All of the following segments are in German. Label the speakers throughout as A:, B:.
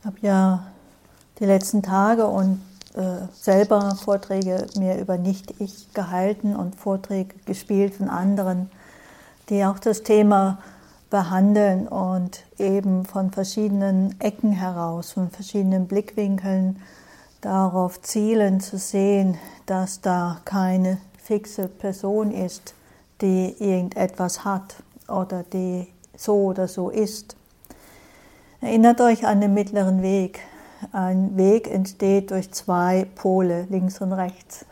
A: Ich habe ja die letzten Tage und äh, selber Vorträge mir über Nicht-Ich gehalten und Vorträge gespielt von anderen, die auch das Thema behandeln und eben von verschiedenen Ecken heraus, von verschiedenen Blickwinkeln darauf zielen zu sehen, dass da keine fixe Person ist, die irgendetwas hat oder die so oder so ist. Erinnert euch an den mittleren Weg. Ein Weg entsteht durch zwei Pole, links und rechts.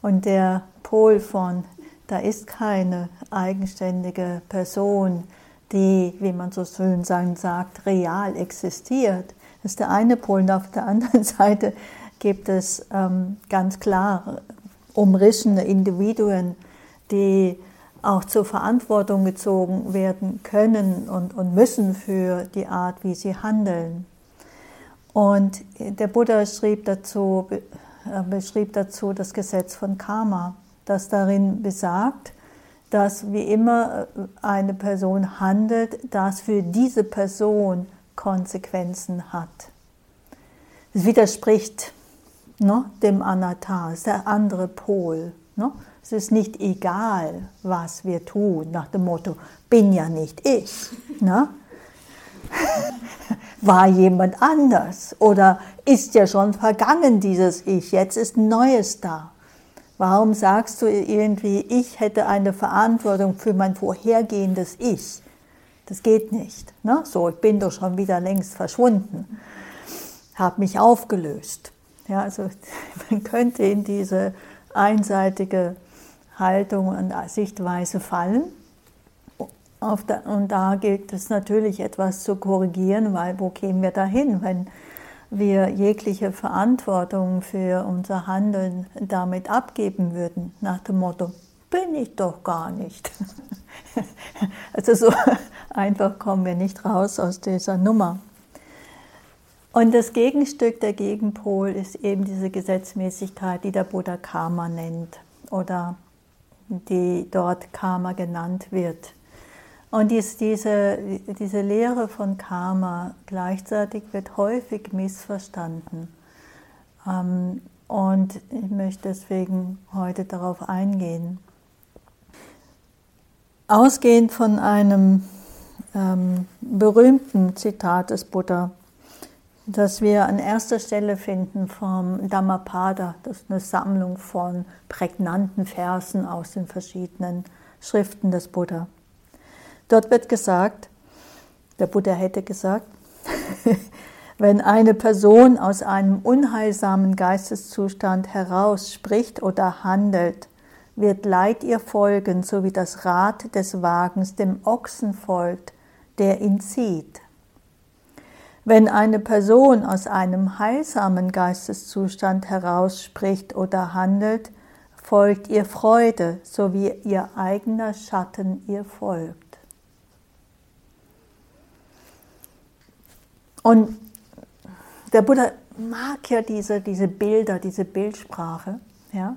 A: Und der Pol von, da ist keine eigenständige Person, die, wie man so schön sagt, real existiert. Das ist der eine Pol. Und auf der anderen Seite gibt es ähm, ganz klar umrissene Individuen, die auch zur Verantwortung gezogen werden können und, und müssen für die Art, wie sie handeln. Und der Buddha schrieb dazu, äh, beschrieb dazu das Gesetz von Karma, das darin besagt, dass wie immer äh, eine Person handelt, das für diese Person Konsequenzen hat. Es widerspricht ne, dem Anatta, ist der andere Pol. Ne? Es ist nicht egal, was wir tun, nach dem Motto, bin ja nicht ich. Ne? War jemand anders oder ist ja schon vergangen dieses Ich, jetzt ist Neues da. Warum sagst du irgendwie, ich hätte eine Verantwortung für mein vorhergehendes Ich? Das geht nicht. Ne? So, ich bin doch schon wieder längst verschwunden, habe mich aufgelöst. Ja, also man könnte in diese einseitige Haltung und Sichtweise fallen. Der, und da gilt es natürlich etwas zu korrigieren, weil wo kämen wir dahin, wenn wir jegliche Verantwortung für unser Handeln damit abgeben würden, nach dem Motto, bin ich doch gar nicht. also so einfach kommen wir nicht raus aus dieser Nummer. Und das Gegenstück, der Gegenpol, ist eben diese Gesetzmäßigkeit, die der Buddha Karma nennt oder die dort Karma genannt wird. Und dies, diese, diese Lehre von Karma gleichzeitig wird häufig missverstanden. Ähm, und ich möchte deswegen heute darauf eingehen. Ausgehend von einem ähm, berühmten Zitat des Buddha, das wir an erster Stelle finden vom Dhammapada, das ist eine Sammlung von prägnanten Versen aus den verschiedenen Schriften des Buddha. Dort wird gesagt, der Buddha hätte gesagt, wenn eine Person aus einem unheilsamen Geisteszustand heraus spricht oder handelt, wird Leid ihr folgen, so wie das Rad des Wagens dem Ochsen folgt, der ihn zieht. Wenn eine Person aus einem heilsamen Geisteszustand heraus spricht oder handelt, folgt ihr Freude, so wie ihr eigener Schatten ihr folgt. Und der Buddha mag ja diese, diese Bilder, diese Bildsprache, ja.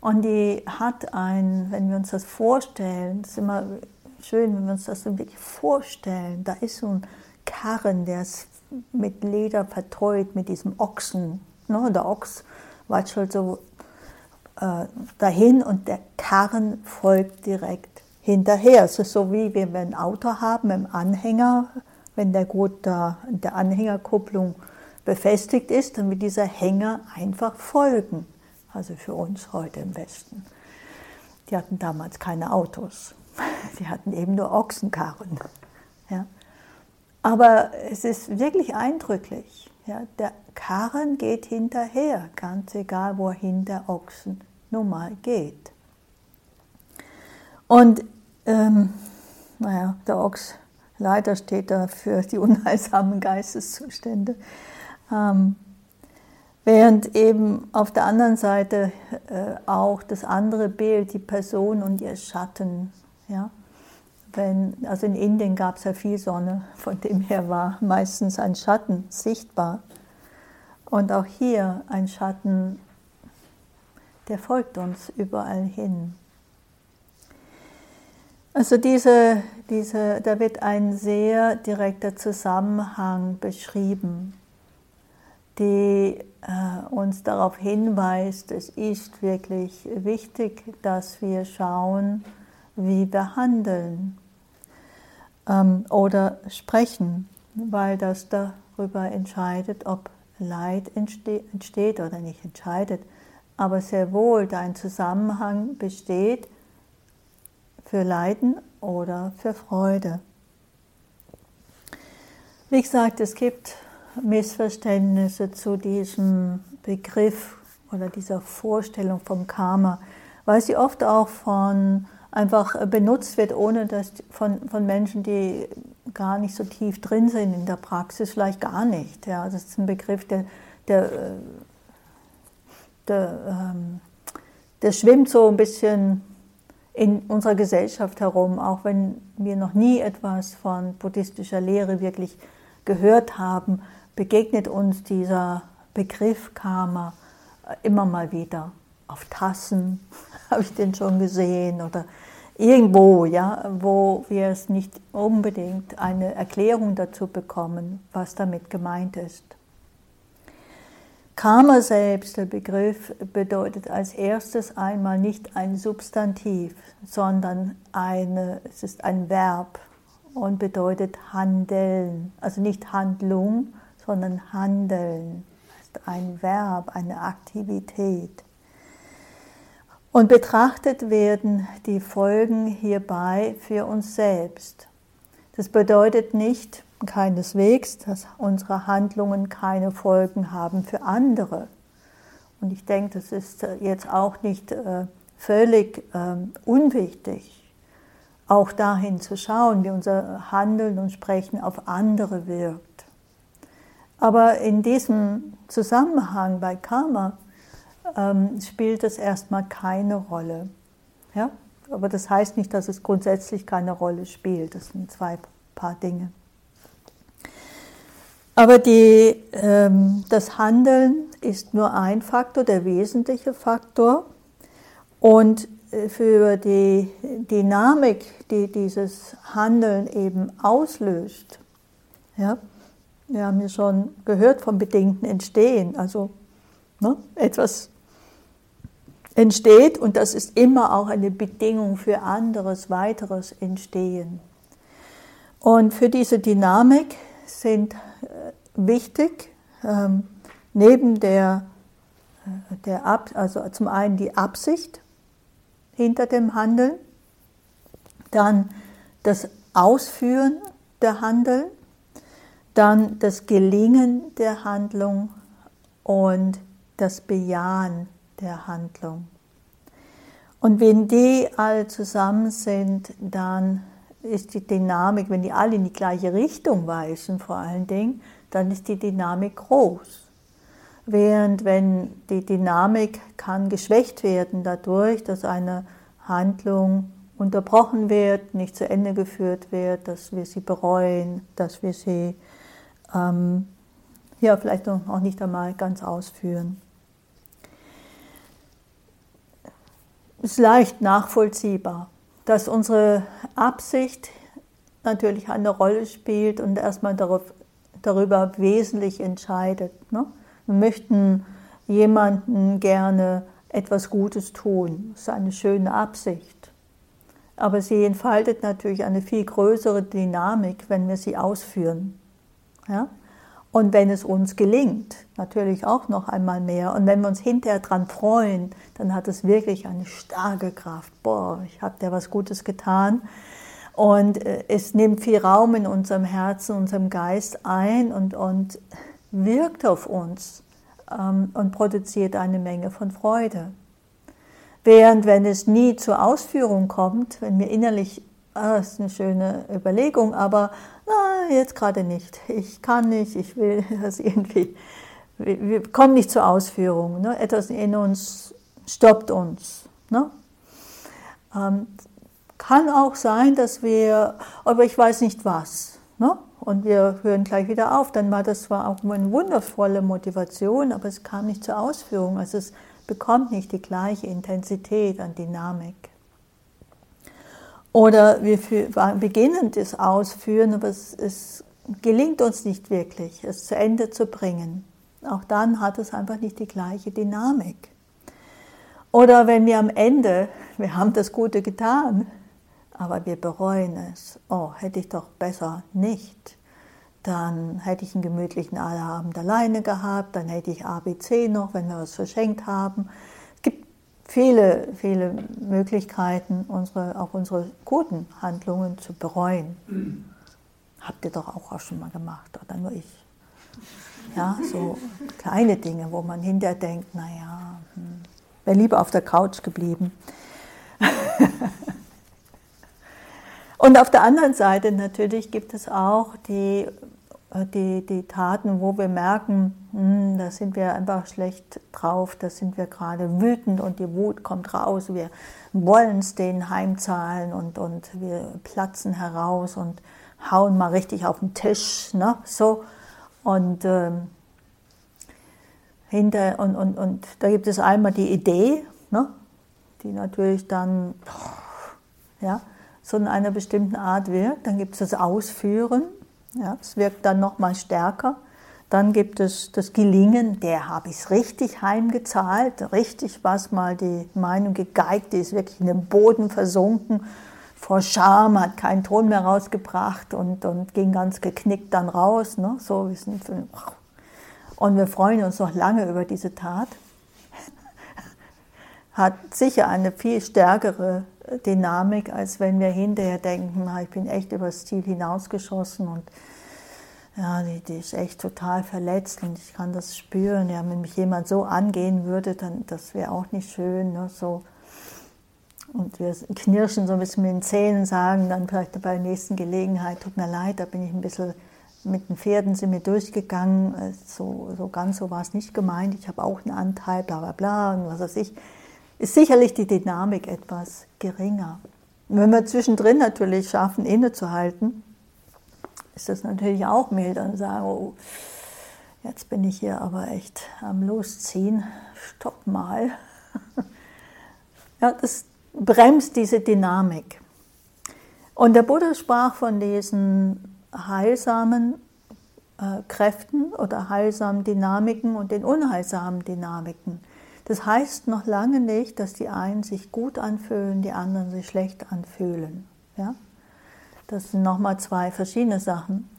A: Und die hat ein, wenn wir uns das vorstellen, ist immer schön, wenn wir uns das so wirklich vorstellen, da ist so ein Karren, der ist mit Leder vertreut, mit diesem Ochsen. Ne? Der Ochs watschelt so äh, dahin und der Karren folgt direkt hinterher. Es ist so wie wenn wir ein Auto haben im Anhänger, wenn der gut da der Anhängerkupplung befestigt ist, dann wird dieser Hänger einfach folgen. Also für uns heute im Westen. Die hatten damals keine Autos. Die hatten eben nur Ochsenkarren. Ja. Aber es ist wirklich eindrücklich. Ja, der Karren geht hinterher, ganz egal, wohin der Ochsen nun mal geht. Und ähm, naja, der Ochs leider steht da für die unheilsamen Geisteszustände. Ähm, während eben auf der anderen Seite äh, auch das andere Bild, die Person und ihr Schatten, ja, wenn, also in Indien gab es ja viel Sonne, von dem her war meistens ein Schatten sichtbar. Und auch hier ein Schatten, der folgt uns überall hin. Also diese, diese, da wird ein sehr direkter Zusammenhang beschrieben die äh, uns darauf hinweist, es ist wirklich wichtig, dass wir schauen, wie wir handeln ähm, oder sprechen, weil das darüber entscheidet, ob Leid entsteht oder nicht entscheidet, aber sehr wohl dein Zusammenhang besteht für Leiden oder für Freude. Wie gesagt, es gibt Missverständnisse zu diesem Begriff oder dieser Vorstellung vom Karma, weil sie oft auch von einfach benutzt wird, ohne dass von, von Menschen, die gar nicht so tief drin sind in der Praxis, vielleicht gar nicht. Ja, das ist ein Begriff, der, der, der, ähm, der schwimmt so ein bisschen in unserer Gesellschaft herum, auch wenn wir noch nie etwas von buddhistischer Lehre wirklich gehört haben, begegnet uns dieser Begriff Karma immer mal wieder. Auf Tassen habe ich den schon gesehen oder irgendwo, ja, wo wir es nicht unbedingt eine Erklärung dazu bekommen, was damit gemeint ist. Karma selbst, der Begriff, bedeutet als erstes einmal nicht ein Substantiv, sondern eine, es ist ein Verb und bedeutet handeln. Also nicht Handlung, sondern handeln. Es ist ein Verb, eine Aktivität. Und betrachtet werden die Folgen hierbei für uns selbst. Das bedeutet nicht, keineswegs, dass unsere Handlungen keine Folgen haben für andere. Und ich denke, das ist äh, jetzt auch nicht äh, völlig ähm, unwichtig, auch dahin zu schauen, wie unser Handeln und Sprechen auf andere wirkt. Aber in diesem Zusammenhang bei Karma ähm, spielt es erstmal keine Rolle. Ja? Aber das heißt nicht, dass es grundsätzlich keine Rolle spielt. Das sind zwei paar Dinge. Aber die, ähm, das Handeln ist nur ein Faktor, der wesentliche Faktor. Und äh, für die Dynamik, die dieses Handeln eben auslöst, ja, wir haben ja schon gehört vom bedingten Entstehen, also ne, etwas entsteht und das ist immer auch eine Bedingung für anderes, weiteres Entstehen. Und für diese Dynamik sind äh, wichtig, ähm, neben der, äh, der Ab, also zum einen die Absicht hinter dem Handeln, dann das Ausführen der Handeln, dann das Gelingen der Handlung und das Bejahen der Handlung. Und wenn die alle zusammen sind, dann ist die Dynamik, wenn die alle in die gleiche Richtung weisen, vor allen Dingen, dann ist die Dynamik groß. Während wenn die Dynamik kann geschwächt werden dadurch, dass eine Handlung unterbrochen wird, nicht zu Ende geführt wird, dass wir sie bereuen, dass wir sie ähm, ja vielleicht auch nicht einmal ganz ausführen. Ist leicht nachvollziehbar, dass unsere Absicht natürlich eine Rolle spielt und erstmal darauf, darüber wesentlich entscheidet. Ne? Wir möchten jemandem gerne etwas Gutes tun. Das ist eine schöne Absicht. Aber sie entfaltet natürlich eine viel größere Dynamik, wenn wir sie ausführen. Ja? Und wenn es uns gelingt, natürlich auch noch einmal mehr. Und wenn wir uns hinterher daran freuen, dann hat es wirklich eine starke Kraft. Boah, ich habe dir was Gutes getan. Und äh, es nimmt viel Raum in unserem Herzen, unserem Geist ein und, und wirkt auf uns ähm, und produziert eine Menge von Freude. Während wenn es nie zur Ausführung kommt, wenn wir innerlich ah, das ist eine schöne Überlegung, aber na, jetzt gerade nicht. Ich kann nicht, ich will das irgendwie. Wir, kommen nicht zur Ausführung. Ne? Etwas in uns stoppt uns. Ne? Ähm, kann auch sein, dass wir, aber ich weiß nicht was. Ne? Und wir hören gleich wieder auf. Dann war das zwar auch eine wundervolle Motivation, aber es kam nicht zur Ausführung. Also es bekommt nicht die gleiche Intensität an Dynamik. Oder wir beginnen das Ausführen, aber es, es gelingt uns nicht wirklich, es zu Ende zu bringen. Auch dann hat es einfach nicht die gleiche Dynamik. Oder wenn wir am Ende, wir haben das Gute getan, aber wir bereuen es. Oh, hätte ich doch besser nicht. Dann hätte ich einen gemütlichen Allabend alleine gehabt, dann hätte ich ABC noch, wenn wir was verschenkt haben. Viele, viele Möglichkeiten, unsere, auch unsere guten Handlungen zu bereuen. Habt ihr doch auch, auch schon mal gemacht, oder nur ich. Ja, so kleine Dinge, wo man hinterher denkt, naja, hm, wäre lieber auf der Couch geblieben. Und auf der anderen Seite natürlich gibt es auch die, die, die Taten, wo wir merken, hm, da sind wir einfach schlecht drauf, da sind wir gerade wütend und die Wut kommt raus, wir wollen es denen heimzahlen und, und wir platzen heraus und hauen mal richtig auf den Tisch. Ne? So. Und, ähm, hinter, und, und, und da gibt es einmal die Idee, ne? die natürlich dann ja, so in einer bestimmten Art wirkt. Dann gibt es das Ausführen, ja, es wirkt dann nochmal stärker. Dann gibt es das Gelingen, der habe ich es richtig heimgezahlt, richtig was mal die Meinung gegeigt, die ist wirklich in den Boden versunken vor Scham, hat keinen Ton mehr rausgebracht und, und ging ganz geknickt dann raus. Ne? So, wir sind, und wir freuen uns noch lange über diese Tat. Hat sicher eine viel stärkere Dynamik, als wenn wir hinterher denken, ich bin echt über das Ziel hinausgeschossen und ja, die, die ist echt total verletzt und ich kann das spüren. Ja, wenn mich jemand so angehen würde, dann das wäre auch nicht schön. Ne? So, und wir knirschen so ein bisschen mit den Zähnen, sagen dann vielleicht bei der nächsten Gelegenheit, tut mir leid, da bin ich ein bisschen mit den Pferden sind wir durchgegangen, äh, so, so ganz so war es nicht gemeint, ich habe auch einen Anteil, bla bla bla und was weiß ich, ist sicherlich die Dynamik etwas geringer. Und wenn wir zwischendrin natürlich schaffen, innezuhalten, ist das natürlich auch milder und sagen, oh, jetzt bin ich hier aber echt am Losziehen, stopp mal. ja, das, bremst diese Dynamik. Und der Buddha sprach von diesen heilsamen äh, Kräften oder heilsamen Dynamiken und den unheilsamen Dynamiken. Das heißt noch lange nicht, dass die einen sich gut anfühlen, die anderen sich schlecht anfühlen. Ja? Das sind nochmal zwei verschiedene Sachen.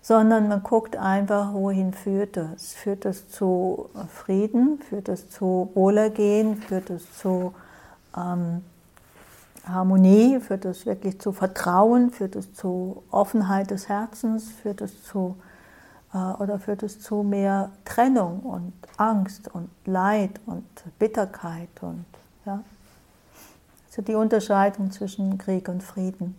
A: Sondern man guckt einfach, wohin führt es. Führt es zu Frieden? Führt es zu Wohlergehen? Führt es zu ähm, Harmonie, führt es wirklich zu Vertrauen, führt es zu Offenheit des Herzens, führt es zu oder führt es zu mehr Trennung und Angst und Leid und Bitterkeit und ja. Also die Unterscheidung zwischen Krieg und Frieden.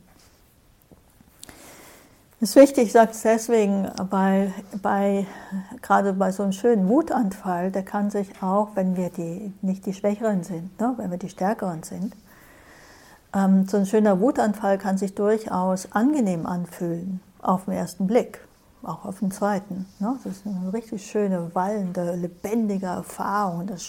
A: Das ist wichtig, ich sage es deswegen, weil bei, gerade bei so einem schönen Wutanfall, der kann sich auch, wenn wir die, nicht die Schwächeren sind, ne, wenn wir die Stärkeren sind, ähm, so ein schöner Wutanfall kann sich durchaus angenehm anfühlen auf den ersten Blick, auch auf den zweiten. Ne? Das ist eine richtig schöne, wallende, lebendige Erfahrung. Das,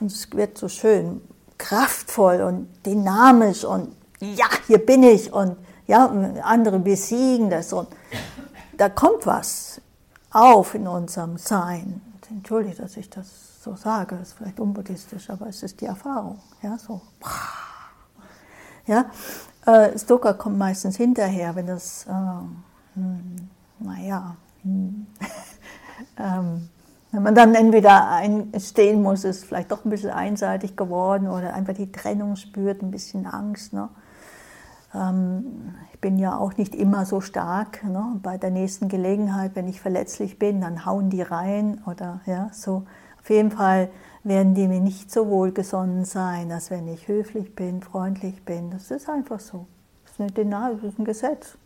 A: und es wird so schön kraftvoll und dynamisch und ja, hier bin ich und ja, andere besiegen das und da kommt was auf in unserem Sein. Entschuldigt, dass ich das so sage, das ist vielleicht unbuddhistisch, aber es ist die Erfahrung. Ja, so. Ja? Äh, Stoker kommt meistens hinterher, wenn das, äh, naja, hm, ähm, wenn man dann entweder einstehen muss, ist vielleicht doch ein bisschen einseitig geworden oder einfach die Trennung spürt, ein bisschen Angst. Ne? Ähm, ich bin ja auch nicht immer so stark. Ne? Bei der nächsten Gelegenheit, wenn ich verletzlich bin, dann hauen die rein oder ja, so. Auf jeden Fall werden die mir nicht so wohlgesonnen sein, als wenn ich höflich bin, freundlich bin. Das ist einfach so. Das ist, eine, das ist ein Gesetz.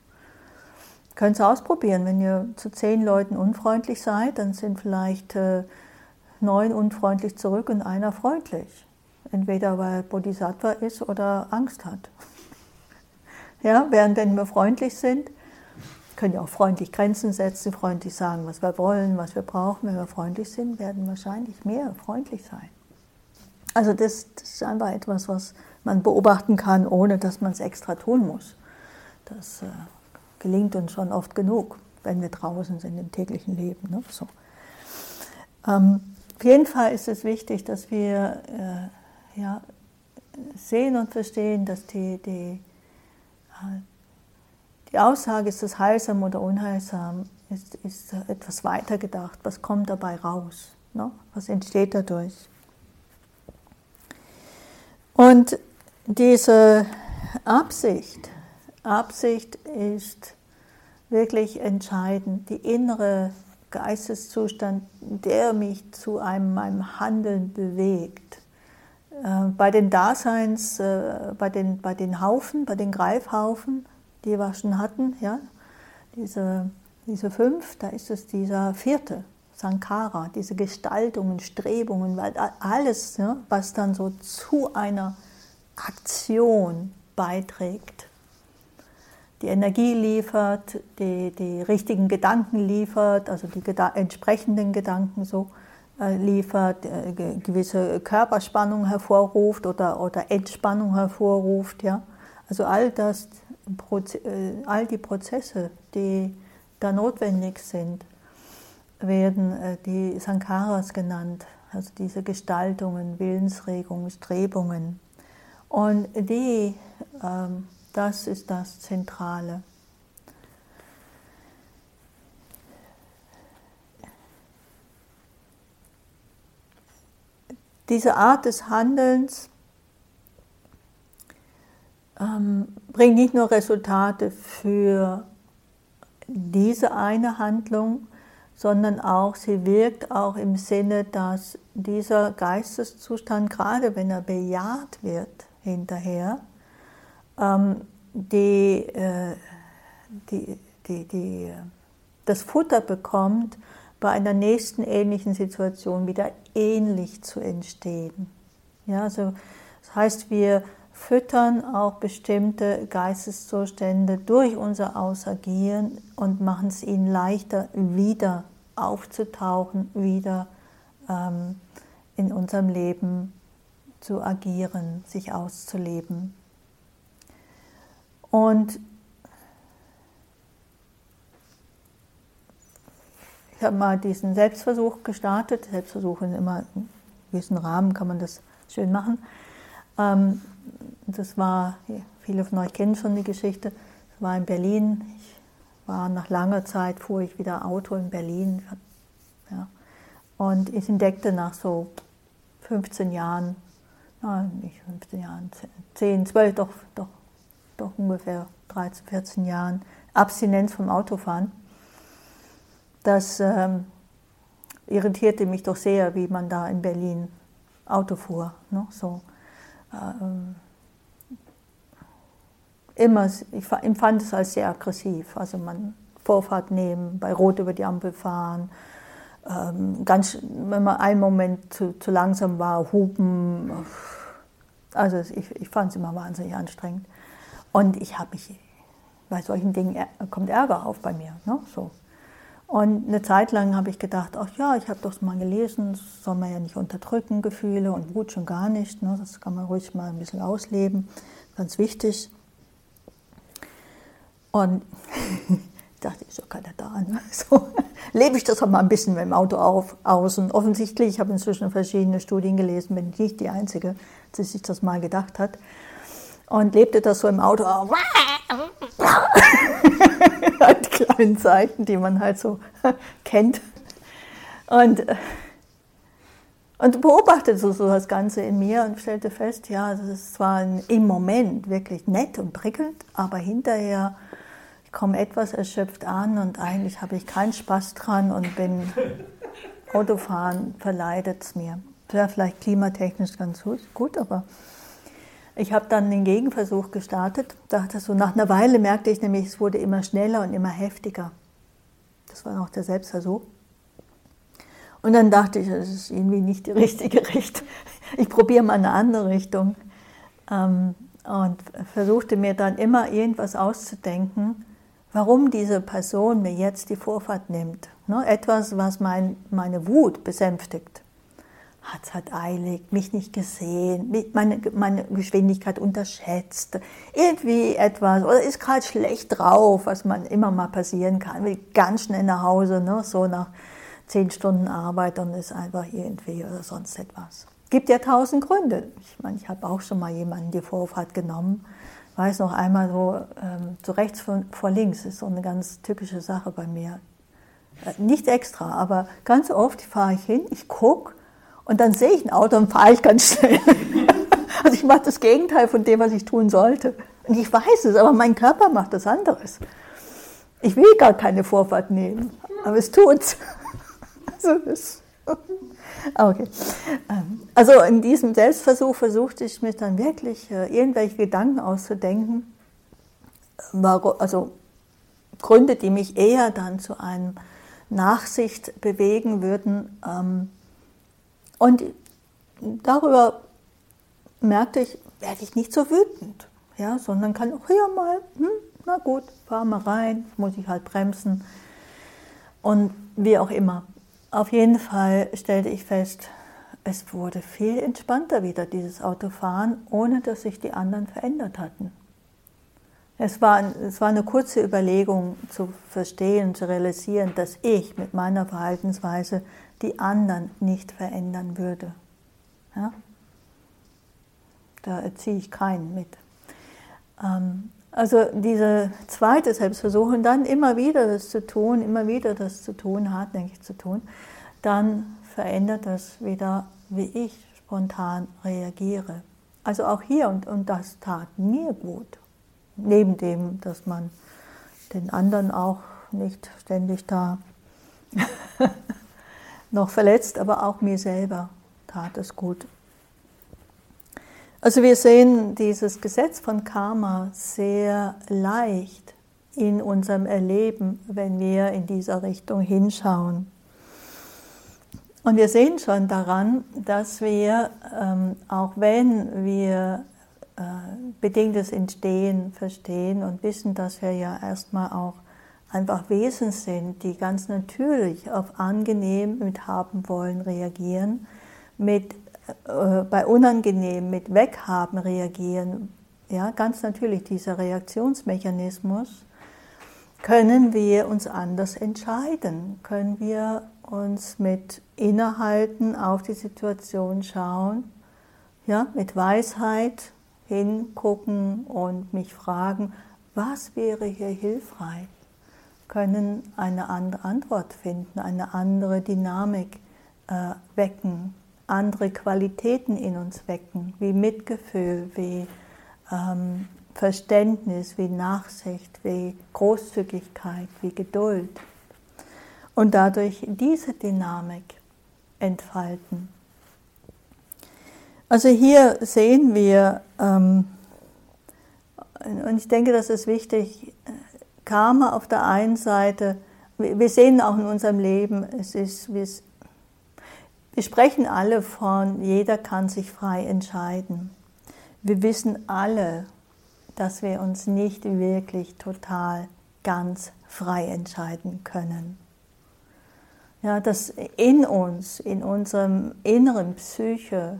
A: Könnt es ausprobieren. Wenn ihr zu zehn Leuten unfreundlich seid, dann sind vielleicht äh, neun unfreundlich zurück und einer freundlich. Entweder weil Bodhisattva ist oder Angst hat. ja, während wenn wir freundlich sind, können ja auch freundlich Grenzen setzen, freundlich sagen, was wir wollen, was wir brauchen. Wenn wir freundlich sind, werden wahrscheinlich mehr freundlich sein. Also das, das ist einfach etwas, was man beobachten kann, ohne dass man es extra tun muss. Das äh, gelingt uns schon oft genug, wenn wir draußen sind im täglichen Leben. Ne? So. Ähm, auf jeden Fall ist es wichtig, dass wir äh, ja, sehen und verstehen, dass die, die, äh, die Aussage, ist es heilsam oder unheilsam, ist, ist etwas weitergedacht. Was kommt dabei raus? Ne? Was entsteht dadurch? Und diese Absicht, Absicht ist wirklich entscheidend, die innere Geisteszustand, der mich zu einem, meinem Handeln bewegt. Äh, bei den Daseins, äh, bei den, bei den Haufen, bei den Greifhaufen, die wir schon hatten, ja, diese, diese fünf, da ist es dieser vierte, Sankara, diese Gestaltungen, Strebungen, weil alles, was dann so zu einer Aktion beiträgt, die Energie liefert, die, die richtigen Gedanken liefert, also die Geda entsprechenden Gedanken so äh, liefert, äh, gewisse Körperspannung hervorruft oder, oder Entspannung hervorruft. Ja? Also all, das, äh, all die Prozesse, die da notwendig sind, werden äh, die Sankaras genannt, also diese Gestaltungen, Willensregungen, Strebungen. Und die ähm, das ist das Zentrale. Diese Art des Handelns ähm, bringt nicht nur Resultate für diese eine Handlung, sondern auch, sie wirkt auch im Sinne, dass dieser Geisteszustand, gerade wenn er bejaht wird hinterher, die, äh, die, die, die, das Futter bekommt, bei einer nächsten ähnlichen Situation wieder ähnlich zu entstehen. Ja, also das heißt, wir füttern auch bestimmte Geisteszustände durch unser Ausagieren und machen es ihnen leichter, wieder aufzutauchen, wieder ähm, in unserem Leben zu agieren, sich auszuleben. Und ich habe mal diesen Selbstversuch gestartet. Selbstversuche in immer in gewissen Rahmen kann man das schön machen. Ähm, das war, viele von euch kennen schon die Geschichte, das war in Berlin. Ich war nach langer Zeit, fuhr ich wieder Auto in Berlin. Ja. Und ich entdeckte nach so 15 Jahren, nein, nicht 15 Jahren, 10, 12, doch, doch doch ungefähr 13, 14 Jahren Abstinenz vom Autofahren. Das ähm, irritierte mich doch sehr, wie man da in Berlin Auto fuhr. Ne? So, ähm, immer, ich empfand es als sehr aggressiv. Also man Vorfahrt nehmen, bei Rot über die Ampel fahren, ähm, ganz, wenn man einen Moment zu, zu langsam war, hupen. Also ich, ich fand es immer wahnsinnig anstrengend. Und ich habe mich, bei solchen Dingen kommt Ärger auf bei mir. Ne? So. Und eine Zeit lang habe ich gedacht, ach ja, ich habe doch mal gelesen, das soll man ja nicht unterdrücken, Gefühle und Wut schon gar nicht. Ne? Das kann man ruhig mal ein bisschen ausleben, ganz wichtig. Und ich dachte, ich so kann er da. Ne? So lebe ich das auch mal ein bisschen mit dem Auto auf, aus. Und offensichtlich, ich habe inzwischen verschiedene Studien gelesen, bin ich nicht die Einzige, die sich das mal gedacht hat und lebte das so im Auto. die kleinen Seiten, die man halt so kennt. Und, und beobachtete so, so das Ganze in mir und stellte fest, ja, das ist zwar im Moment wirklich nett und prickelnd, aber hinterher ich komme etwas erschöpft an und eigentlich habe ich keinen Spaß dran und bin Autofahren verleidet es mir. Wäre vielleicht klimatechnisch ganz gut, aber ich habe dann den Gegenversuch gestartet. Dachte so, nach einer Weile merkte ich nämlich, es wurde immer schneller und immer heftiger. Das war noch der Selbstversuch. Und dann dachte ich, das ist irgendwie nicht die richtige Richtung. Ich probiere mal eine andere Richtung. Ähm, und versuchte mir dann immer irgendwas auszudenken, warum diese Person mir jetzt die Vorfahrt nimmt. Ne, etwas, was mein, meine Wut besänftigt es halt eilig, mich nicht gesehen, meine, meine Geschwindigkeit unterschätzt, irgendwie etwas, oder ist gerade schlecht drauf, was man immer mal passieren kann, will ganz schnell nach Hause, ne? so nach, zehn Stunden Arbeit und ist einfach irgendwie oder sonst etwas. Gibt ja tausend Gründe. Ich meine, ich habe auch schon mal jemanden die Vorfahrt genommen. Weiß noch einmal so, ähm, so rechts vor, vor links ist so eine ganz tückische Sache bei mir. Äh, nicht extra, aber ganz oft fahre ich hin, ich gucke und dann sehe ich ein Auto und fahre ich ganz schnell. also ich mache das Gegenteil von dem, was ich tun sollte. Und ich weiß es, aber mein Körper macht das anderes. Ich will gar keine Vorfahrt nehmen, aber es tut's. Also, das, okay. Ähm, also in diesem Selbstversuch versuchte ich mich dann wirklich äh, irgendwelche Gedanken auszudenken, also Gründe, die mich eher dann zu einem Nachsicht bewegen würden. Und darüber merkte ich, werde ich nicht so wütend, ja, sondern kann auch hier mal, hm, na gut, fahr mal rein, muss ich halt bremsen und wie auch immer. Auf jeden Fall stellte ich fest, es wurde viel entspannter wieder, dieses Autofahren, ohne dass sich die anderen verändert hatten. Es war, es war eine kurze Überlegung zu verstehen, zu realisieren, dass ich mit meiner Verhaltensweise die anderen nicht verändern würde. Ja? Da erziehe ich keinen mit. Ähm, also diese zweite Selbstversuch und dann immer wieder das zu tun, immer wieder das zu tun, hartnäckig zu tun, dann verändert das wieder, wie ich spontan reagiere. Also auch hier und, und das tat mir gut neben dem, dass man den anderen auch nicht ständig da noch verletzt, aber auch mir selber tat es gut. Also wir sehen dieses Gesetz von Karma sehr leicht in unserem Erleben, wenn wir in dieser Richtung hinschauen. Und wir sehen schon daran, dass wir, ähm, auch wenn wir äh, bedingtes Entstehen verstehen und wissen, dass wir ja erstmal auch einfach Wesen sind, die ganz natürlich auf angenehm mit haben wollen reagieren, mit äh, bei unangenehm mit weghaben reagieren, ja, ganz natürlich dieser Reaktionsmechanismus, können wir uns anders entscheiden, können wir uns mit Innehalten auf die Situation schauen, ja, mit Weisheit hingucken und mich fragen, was wäre hier hilfreich? Können eine andere Antwort finden, eine andere Dynamik äh, wecken, andere Qualitäten in uns wecken, wie Mitgefühl, wie ähm, Verständnis, wie Nachsicht, wie Großzügigkeit, wie Geduld. Und dadurch diese Dynamik entfalten. Also hier sehen wir, ähm, und ich denke, das ist wichtig, Karma auf der einen Seite, wir sehen auch in unserem Leben, es ist, wir sprechen alle von, jeder kann sich frei entscheiden. Wir wissen alle, dass wir uns nicht wirklich total ganz frei entscheiden können. Ja, dass in uns, in unserem inneren Psyche,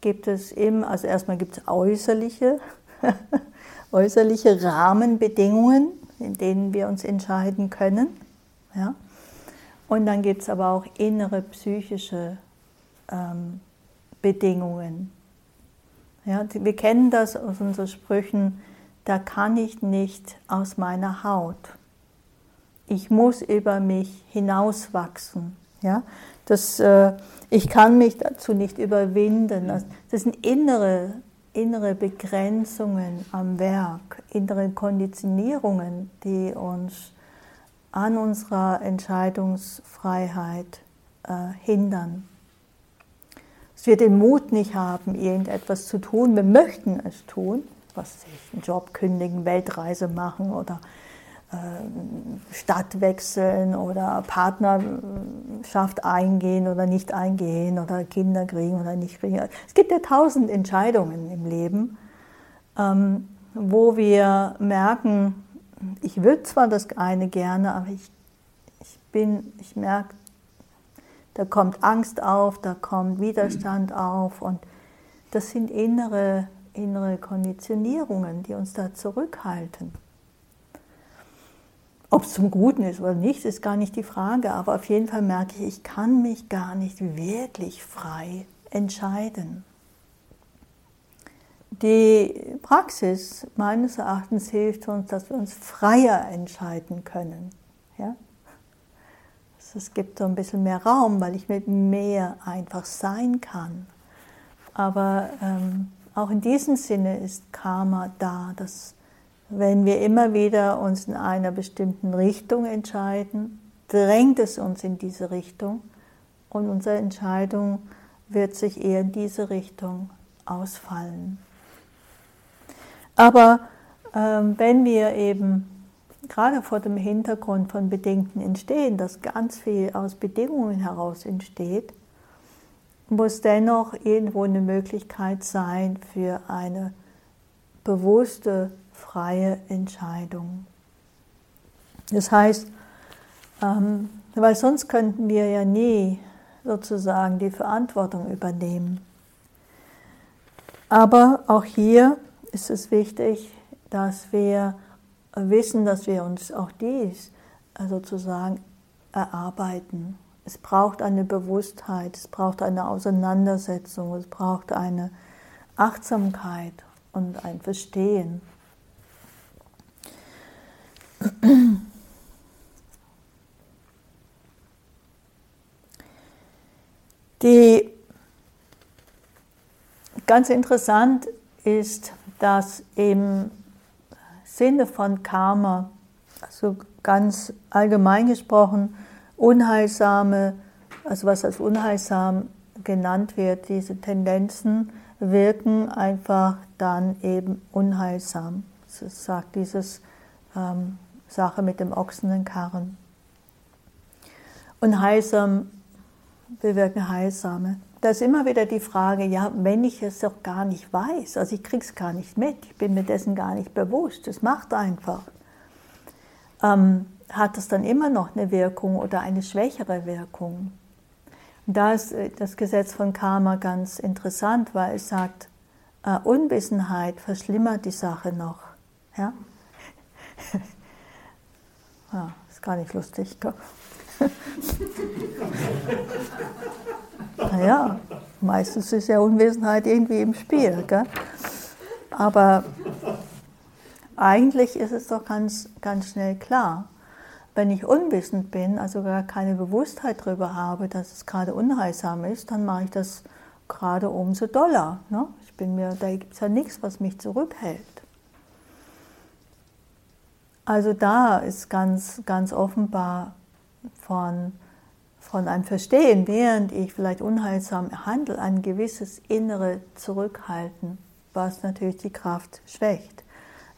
A: gibt es eben, also erstmal gibt es äußerliche, äußerliche Rahmenbedingungen, in denen wir uns entscheiden können. Ja? Und dann gibt es aber auch innere psychische ähm, Bedingungen. Ja, wir kennen das aus unseren Sprüchen, da kann ich nicht aus meiner Haut. Ich muss über mich hinauswachsen. Ja? Das, äh, ich kann mich dazu nicht überwinden. Das, das sind innere, innere Begrenzungen am Werk, innere Konditionierungen, die uns an unserer Entscheidungsfreiheit äh, hindern. Dass wir den Mut nicht haben, irgendetwas zu tun. Wir möchten es tun, was ich, einen Job kündigen, Weltreise machen oder Stadt wechseln oder Partnerschaft eingehen oder nicht eingehen oder Kinder kriegen oder nicht kriegen. Es gibt ja tausend Entscheidungen im Leben, ähm, wo wir merken, ich würde zwar das eine gerne, aber ich, ich bin, ich merke, da kommt Angst auf, da kommt Widerstand auf und das sind innere, innere Konditionierungen, die uns da zurückhalten. Ob es zum Guten ist oder nicht, ist gar nicht die Frage, aber auf jeden Fall merke ich, ich kann mich gar nicht wirklich frei entscheiden. Die Praxis meines Erachtens hilft uns, dass wir uns freier entscheiden können. Ja? Es gibt so ein bisschen mehr Raum, weil ich mit mehr einfach sein kann. Aber ähm, auch in diesem Sinne ist Karma da, dass wenn wir immer wieder uns in einer bestimmten Richtung entscheiden, drängt es uns in diese Richtung und unsere Entscheidung wird sich eher in diese Richtung ausfallen. Aber ähm, wenn wir eben gerade vor dem Hintergrund von Bedingten entstehen, dass ganz viel aus Bedingungen heraus entsteht, muss dennoch irgendwo eine Möglichkeit sein für eine bewusste, freie Entscheidung. Das heißt, ähm, weil sonst könnten wir ja nie sozusagen die Verantwortung übernehmen. Aber auch hier ist es wichtig, dass wir wissen, dass wir uns auch dies äh, sozusagen erarbeiten. Es braucht eine Bewusstheit, es braucht eine Auseinandersetzung, es braucht eine Achtsamkeit und ein Verstehen. Die ganz interessant ist, dass im Sinne von Karma, also ganz allgemein gesprochen, unheilsame, also was als unheilsam genannt wird, diese Tendenzen wirken einfach dann eben unheilsam. Das sagt dieses ähm, Sache mit dem Ochsen Karren. Und heilsam bewirken heilsame da ist immer wieder die Frage, ja, wenn ich es doch gar nicht weiß, also ich kriege es gar nicht mit, ich bin mir dessen gar nicht bewusst, es macht einfach, ähm, hat es dann immer noch eine Wirkung oder eine schwächere Wirkung? Und da ist äh, das Gesetz von Karma ganz interessant, weil es sagt, äh, Unwissenheit verschlimmert die Sache noch. Ja? ja, ist gar nicht lustig. Naja, meistens ist ja Unwissenheit irgendwie im Spiel. Gell? Aber eigentlich ist es doch ganz, ganz schnell klar. Wenn ich unwissend bin, also gar keine Bewusstheit darüber habe, dass es gerade unheilsam ist, dann mache ich das gerade umso doller. Ne? Ich bin mir, da gibt es ja nichts, was mich zurückhält. Also da ist ganz, ganz offenbar von von einem Verstehen, während ich vielleicht unheilsam handle, ein gewisses innere Zurückhalten, was natürlich die Kraft schwächt.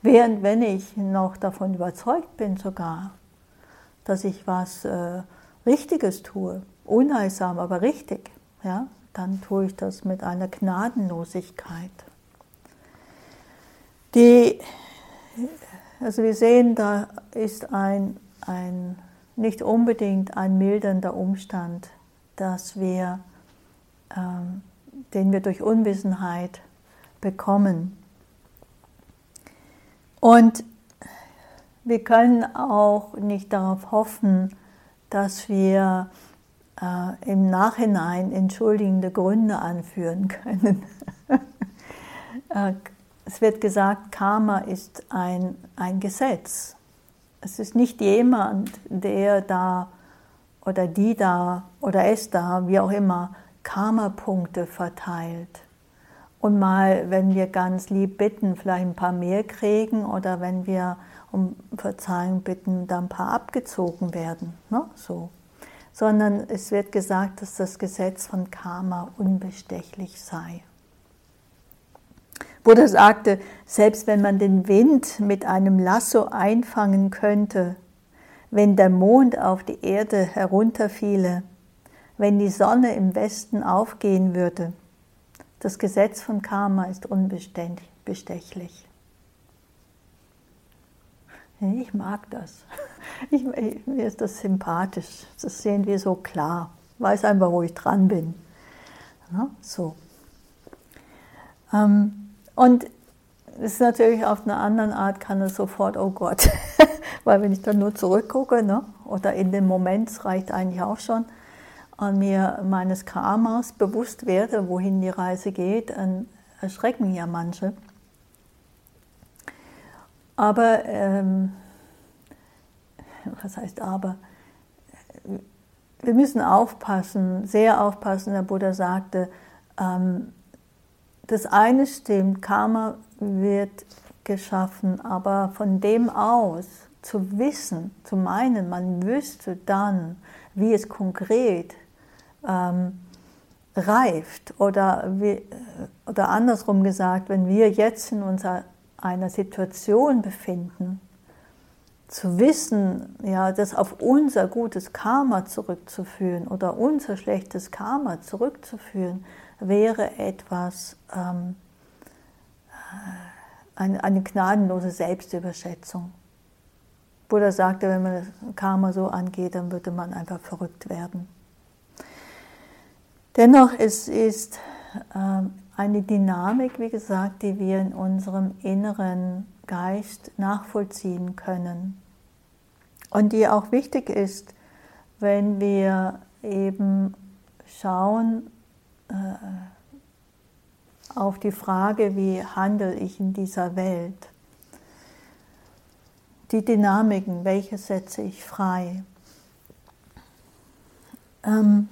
A: Während wenn ich noch davon überzeugt bin sogar, dass ich was äh, Richtiges tue, unheilsam, aber richtig, ja, dann tue ich das mit einer Gnadenlosigkeit. Die, also wir sehen, da ist ein, ein nicht unbedingt ein mildernder Umstand, dass wir, ähm, den wir durch Unwissenheit bekommen. Und wir können auch nicht darauf hoffen, dass wir äh, im Nachhinein entschuldigende Gründe anführen können. äh, es wird gesagt, Karma ist ein, ein Gesetz. Es ist nicht jemand, der da oder die da oder es da, wie auch immer, Karma-Punkte verteilt. Und mal, wenn wir ganz lieb bitten, vielleicht ein paar mehr kriegen oder wenn wir um Verzeihung bitten, dann ein paar abgezogen werden. Ne? So. Sondern es wird gesagt, dass das Gesetz von Karma unbestechlich sei. Buddha sagte, selbst wenn man den Wind mit einem Lasso einfangen könnte, wenn der Mond auf die Erde herunterfiele, wenn die Sonne im Westen aufgehen würde, das Gesetz von Karma ist unbestechlich. Ich mag das. Ich, mir ist das sympathisch. Das sehen wir so klar. Ich weiß einfach, wo ich dran bin. so. Ähm, und es ist natürlich auf eine andere Art, kann es sofort, oh Gott, weil wenn ich dann nur zurückgucke, ne, oder in dem Moment reicht eigentlich auch schon, und mir meines Karmas bewusst werde, wohin die Reise geht, dann erschrecken ja manche. Aber, ähm, was heißt aber? Wir müssen aufpassen, sehr aufpassen. Der Buddha sagte, ähm, das eine stimmt, Karma wird geschaffen, aber von dem aus zu wissen, zu meinen, man wüsste dann, wie es konkret ähm, reift oder, wie, oder andersrum gesagt, wenn wir jetzt in unserer, einer Situation befinden, zu wissen, ja, das auf unser gutes Karma zurückzuführen oder unser schlechtes Karma zurückzuführen, wäre etwas, ähm, äh, eine, eine gnadenlose Selbstüberschätzung. Buddha sagte, wenn man das Karma so angeht, dann würde man einfach verrückt werden. Dennoch es ist ähm, eine Dynamik, wie gesagt, die wir in unserem inneren Geist nachvollziehen können und die auch wichtig ist, wenn wir eben schauen auf die Frage, wie handle ich in dieser Welt. Die Dynamiken, welche setze ich frei? Ähm,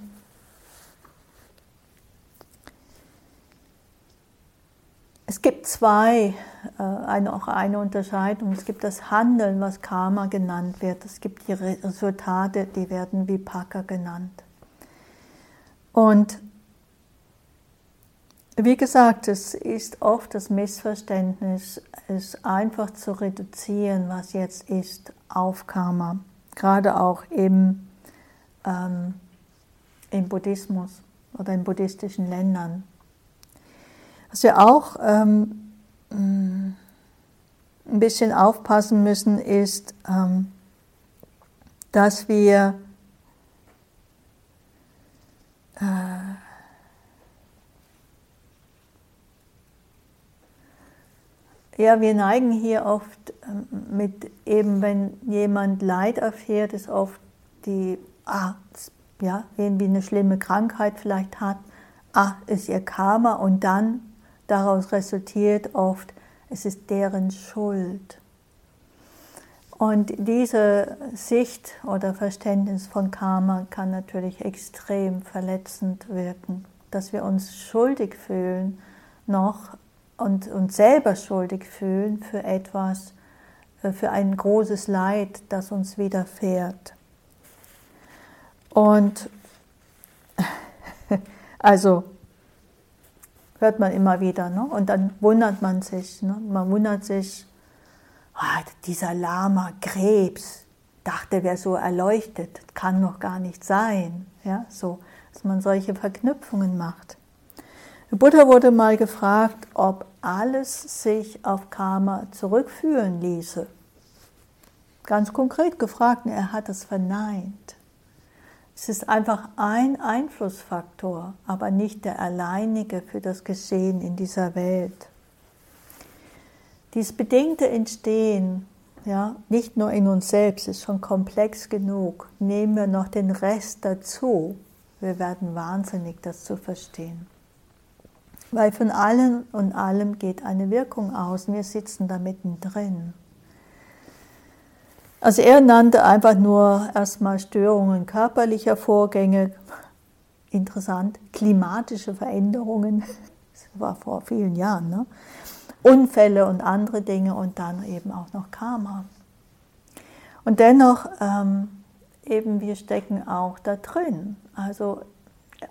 A: Es gibt zwei, äh, eine, auch eine Unterscheidung. Es gibt das Handeln, was Karma genannt wird. Es gibt die Resultate, die werden Vipaka genannt. Und wie gesagt, es ist oft das Missverständnis, es einfach zu reduzieren, was jetzt ist, auf Karma. Gerade auch im, ähm, im Buddhismus oder in buddhistischen Ländern. Was wir auch ähm, mm, ein bisschen aufpassen müssen, ist, ähm, dass wir äh, Ja, wir neigen hier oft ähm, mit eben, wenn jemand Leid erfährt, ist oft die, ah, ja, irgendwie eine schlimme Krankheit vielleicht hat, ah, ist ihr Karma und dann Daraus resultiert oft, es ist deren Schuld. Und diese Sicht oder Verständnis von Karma kann natürlich extrem verletzend wirken, dass wir uns schuldig fühlen noch und uns selber schuldig fühlen für etwas, äh, für ein großes Leid, das uns widerfährt. Und also hört man immer wieder. Ne? Und dann wundert man sich. Ne? Man wundert sich, ah, dieser Lama Krebs, dachte, wäre so erleuchtet, kann noch gar nicht sein. Ja? So, dass man solche Verknüpfungen macht. Buddha wurde mal gefragt, ob alles sich auf Karma zurückführen ließe. Ganz konkret gefragt, und er hat es verneint. Es ist einfach ein Einflussfaktor, aber nicht der alleinige für das Geschehen in dieser Welt. Dies bedingte Entstehen, ja, nicht nur in uns selbst, ist schon komplex genug. Nehmen wir noch den Rest dazu. Wir werden wahnsinnig, das zu verstehen. Weil von allem und allem geht eine Wirkung aus und wir sitzen da mittendrin. Also er nannte einfach nur erstmal Störungen körperlicher Vorgänge, interessant, klimatische Veränderungen, das war vor vielen Jahren, ne? Unfälle und andere Dinge und dann eben auch noch Karma. Und dennoch, ähm, eben wir stecken auch da drin. Also,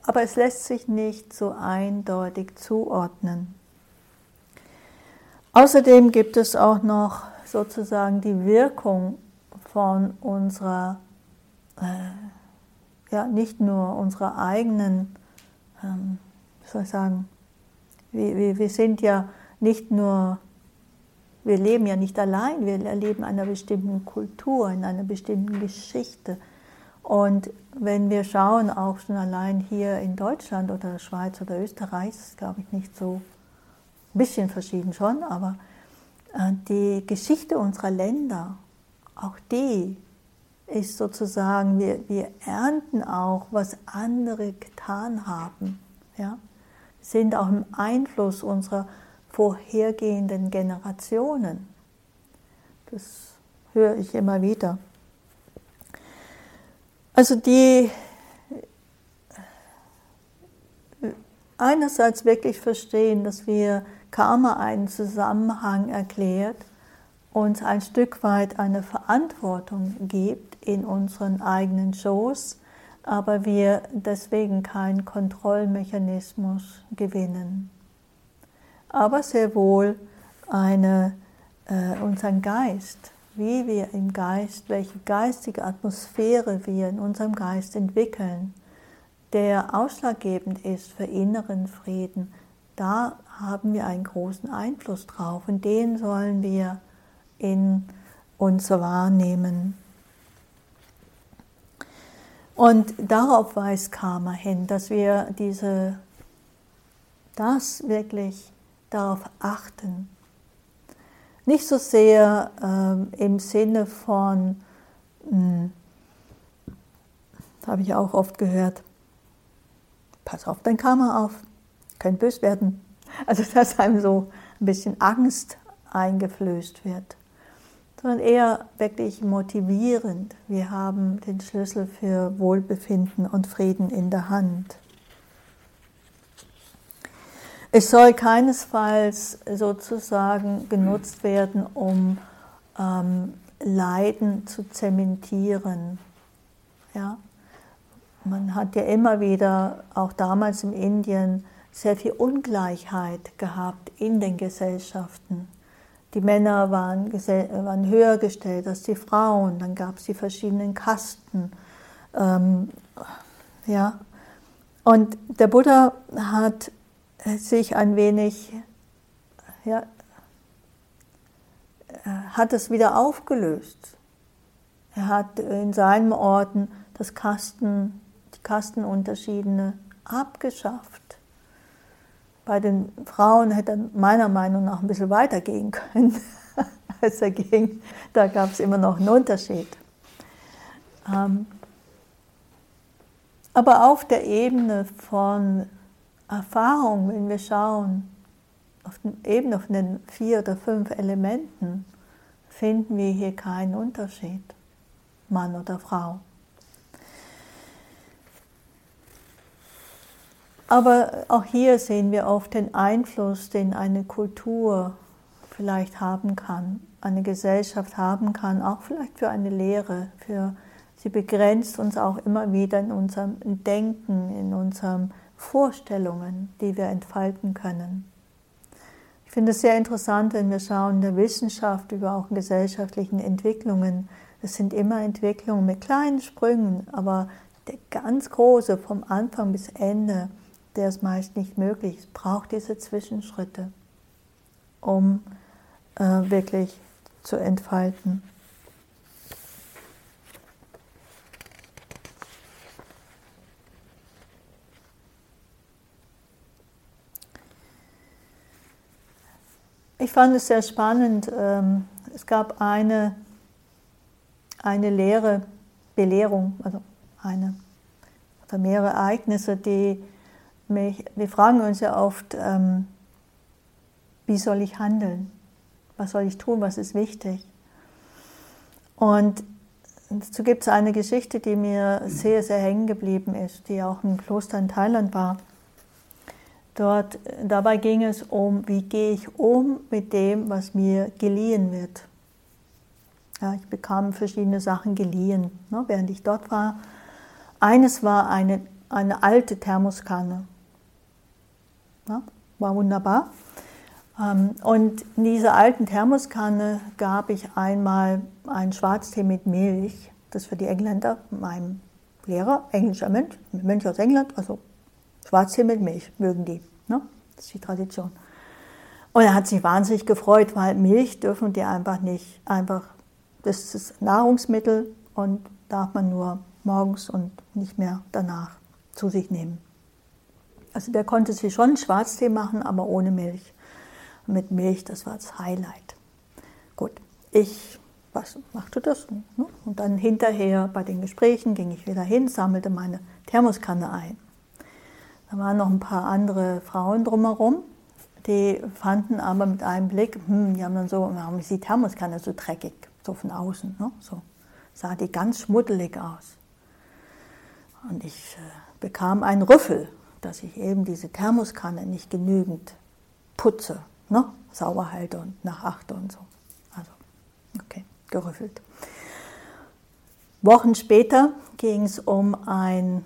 A: aber es lässt sich nicht so eindeutig zuordnen. Außerdem gibt es auch noch sozusagen die Wirkung von unserer, äh, ja, nicht nur unserer eigenen, ähm, wie soll ich sagen, wir, wir, wir sind ja nicht nur, wir leben ja nicht allein, wir erleben einer bestimmten Kultur, in einer bestimmten Geschichte. Und wenn wir schauen, auch schon allein hier in Deutschland oder Schweiz oder Österreich, ist glaube ich nicht so, ein bisschen verschieden schon, aber äh, die Geschichte unserer Länder auch die ist sozusagen, wir, wir ernten auch, was andere getan haben. Ja? Sind auch im Einfluss unserer vorhergehenden Generationen. Das höre ich immer wieder. Also die einerseits wirklich verstehen, dass wir Karma einen Zusammenhang erklärt, uns ein Stück weit eine Verantwortung gibt in unseren eigenen Schoß, aber wir deswegen keinen Kontrollmechanismus gewinnen. Aber sehr wohl eine, äh, unseren Geist, wie wir im Geist, welche geistige Atmosphäre wir in unserem Geist entwickeln, der ausschlaggebend ist für inneren Frieden, da haben wir einen großen Einfluss drauf und den sollen wir in uns wahrnehmen. Und darauf weist Karma hin, dass wir diese, das wirklich darauf achten. Nicht so sehr ähm, im Sinne von, hm, habe ich auch oft gehört, pass auf dein Karma auf, könnte bös werden. Also dass einem so ein bisschen Angst eingeflößt wird, sondern eher wirklich motivierend. Wir haben den Schlüssel für Wohlbefinden und Frieden in der Hand. Es soll keinesfalls sozusagen genutzt werden, um ähm, Leiden zu zementieren. Ja? Man hat ja immer wieder, auch damals in Indien, sehr viel Ungleichheit gehabt in den Gesellschaften. Die Männer waren, waren höher gestellt als die Frauen, dann gab es die verschiedenen Kasten. Ähm, ja. Und der Buddha hat sich ein wenig, ja, hat es wieder aufgelöst. Er hat in seinen Orten das Kasten, die Kastenunterschiedene abgeschafft. Bei den Frauen hätte er meiner Meinung nach ein bisschen weiter gehen können, als er ging. Da gab es immer noch einen Unterschied. Ähm, aber auf der Ebene von Erfahrung, wenn wir schauen, auf den, eben auf den vier oder fünf Elementen, finden wir hier keinen Unterschied, Mann oder Frau. Aber auch hier sehen wir oft den Einfluss, den eine Kultur vielleicht haben kann, eine Gesellschaft haben kann, auch vielleicht für eine Lehre, für sie begrenzt uns auch immer wieder in unserem Denken, in unseren Vorstellungen, die wir entfalten können. Ich finde es sehr interessant, wenn wir schauen in der Wissenschaft über auch gesellschaftlichen Entwicklungen. Es sind immer Entwicklungen mit kleinen Sprüngen, aber der ganz große vom Anfang bis Ende der ist meist nicht möglich. Es braucht diese Zwischenschritte, um äh, wirklich zu entfalten. Ich fand es sehr spannend. Ähm, es gab eine, eine Lehre, Belehrung, also eine oder mehrere Ereignisse, die mich, wir fragen uns ja oft, ähm, wie soll ich handeln? Was soll ich tun? Was ist wichtig? Und dazu gibt es eine Geschichte, die mir sehr, sehr hängen geblieben ist, die auch im Kloster in Thailand war. Dort, dabei ging es um, wie gehe ich um mit dem, was mir geliehen wird. Ja, ich bekam verschiedene Sachen geliehen, ne, während ich dort war. Eines war eine, eine alte Thermoskanne. Ja, war wunderbar. Ähm, und in dieser alten Thermoskanne gab ich einmal einen Schwarztee mit Milch. Das für die Engländer, meinem Lehrer, englischer Mensch, Mönch aus England, also Schwarztee mit Milch mögen die. Ne? Das ist die Tradition. Und er hat sich wahnsinnig gefreut, weil Milch dürfen die einfach nicht, einfach, das ist Nahrungsmittel und darf man nur morgens und nicht mehr danach zu sich nehmen. Also der konnte sich schon Schwarztee machen, aber ohne Milch. mit Milch, das war das Highlight. Gut, ich was macht du das? Ne? Und dann hinterher bei den Gesprächen ging ich wieder hin, sammelte meine Thermoskanne ein. Da waren noch ein paar andere Frauen drumherum, die fanden aber mit einem Blick, hm, die haben dann so, warum ist die Thermoskanne so dreckig, so von außen, ne? so sah die ganz schmuddelig aus. Und ich äh, bekam einen Rüffel, dass ich eben diese Thermoskanne nicht genügend putze, ne? sauber halte und nachachte und so. Also, okay, gerüffelt. Wochen später ging es um ein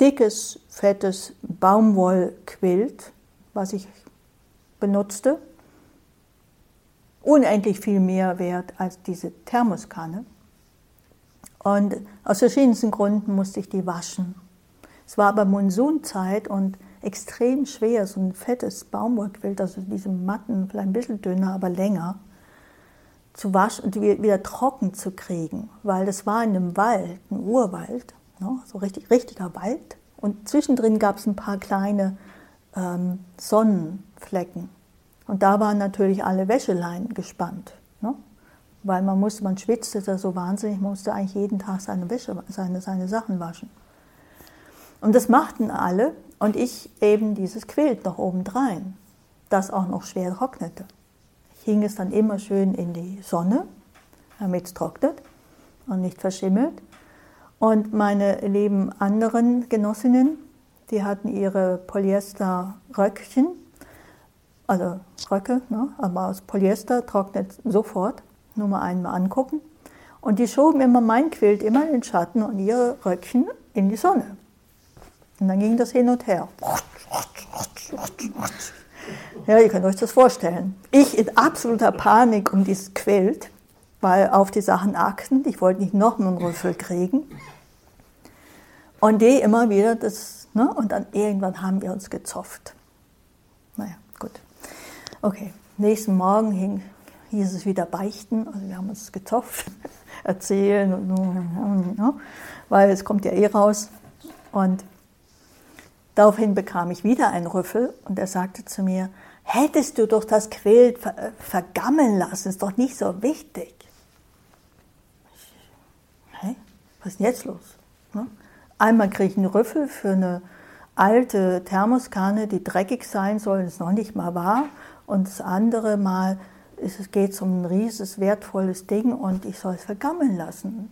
A: dickes, fettes Baumwollquilt, was ich benutzte. Unendlich viel mehr wert als diese Thermoskanne. Und aus verschiedensten Gründen musste ich die waschen. Es war aber Monsunzeit und extrem schwer, so ein fettes Baumwollquilt, also diese Matten, vielleicht ein bisschen dünner, aber länger, zu waschen und wieder trocken zu kriegen, weil das war in einem Wald, ein Urwald, ne, so richtig, richtiger Wald. Und zwischendrin gab es ein paar kleine ähm, Sonnenflecken. Und da waren natürlich alle Wäscheleinen gespannt. Ne? Weil man musste, man schwitzte da so wahnsinnig, man musste eigentlich jeden Tag seine Wäsche, seine, seine Sachen waschen. Und das machten alle und ich eben dieses Quilt noch obendrein, das auch noch schwer trocknete. Ich hing es dann immer schön in die Sonne, damit es trocknet und nicht verschimmelt. Und meine lieben anderen Genossinnen, die hatten ihre Polyester-Röckchen, also Röcke, ne, aber aus Polyester trocknet sofort, nur mal einmal angucken. Und die schoben immer mein Quilt immer in den Schatten und ihre Röckchen in die Sonne. Und dann ging das hin und her. Ja, ihr könnt euch das vorstellen. Ich in absoluter Panik um dieses Quilt, weil auf die Sachen achten. Ich wollte nicht noch einen Rüffel kriegen. Und die immer wieder das, ne? und dann irgendwann haben wir uns gezopft. Naja, gut. Okay, nächsten Morgen hing, hieß es wieder beichten, also wir haben uns gezopft, erzählen, und, ne? weil es kommt ja eh raus. Und Daraufhin bekam ich wieder einen Rüffel und er sagte zu mir, hättest du doch das Quilt ver vergammeln lassen, ist doch nicht so wichtig. Was ist denn jetzt los? Ne? Einmal kriege ich einen Rüffel für eine alte Thermoskanne, die dreckig sein soll, das noch nicht mal wahr. Und das andere Mal es geht um ein rieses, wertvolles Ding und ich soll es vergammeln lassen.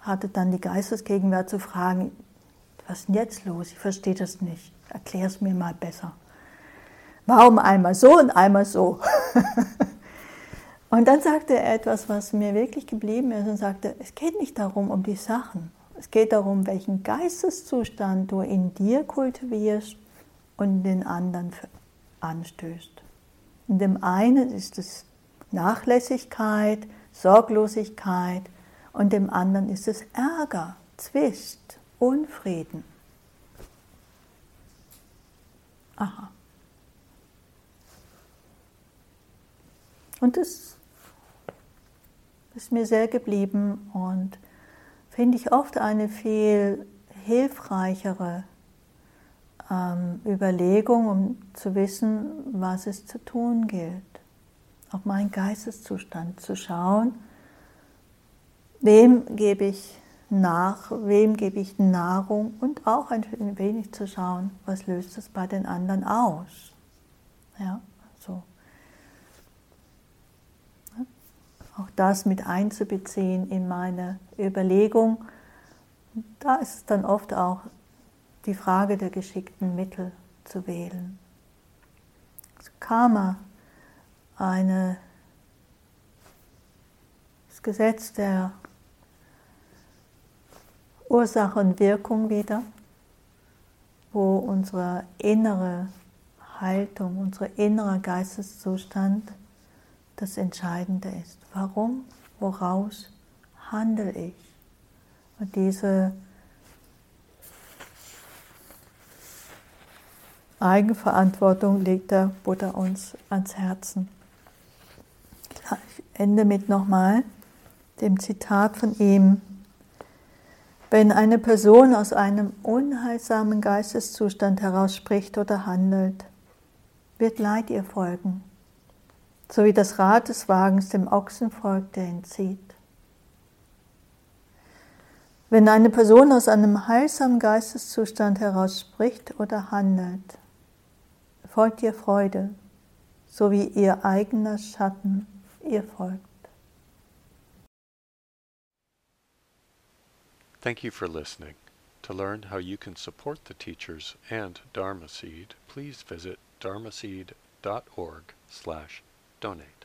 A: Hatte dann die Geistesgegenwart zu fragen, was ist denn jetzt los? Ich verstehe das nicht. Erklär es mir mal besser. Warum einmal so und einmal so? und dann sagte er etwas, was mir wirklich geblieben ist und sagte, es geht nicht darum, um die Sachen. Es geht darum, welchen Geisteszustand du in dir kultivierst und den anderen anstößt. In dem einen ist es Nachlässigkeit, Sorglosigkeit und dem anderen ist es Ärger, Zwist, Unfrieden. Aha. Und das ist mir sehr geblieben und finde ich oft eine viel hilfreichere ähm, Überlegung, um zu wissen, was es zu tun gilt. Auf meinen Geisteszustand zu schauen, wem gebe ich nach, wem gebe ich Nahrung und auch ein wenig zu schauen, was löst es bei den anderen aus. Ja, so. Auch das mit einzubeziehen in meine Überlegung. Da ist es dann oft auch die Frage der geschickten Mittel zu wählen. Das Karma, eine, das Gesetz der Ursache und Wirkung wieder, wo unsere innere Haltung, unser innerer Geisteszustand das Entscheidende ist. Warum, woraus handle ich? Und diese Eigenverantwortung legt der Buddha uns ans Herzen. Ich ende mit nochmal dem Zitat von ihm. Wenn eine Person aus einem unheilsamen Geisteszustand heraus spricht oder handelt, wird Leid ihr folgen. So wie das Rad des Wagens dem Ochsen folgt, der ihn zieht. Wenn eine Person aus einem heilsamen Geisteszustand heraus spricht oder handelt, folgt ihr Freude, so wie ihr eigener Schatten ihr folgt.
B: Thank you for listening. To learn how you can support the teachers and Dharma Seed, please visit dharmaseed.org slash donate.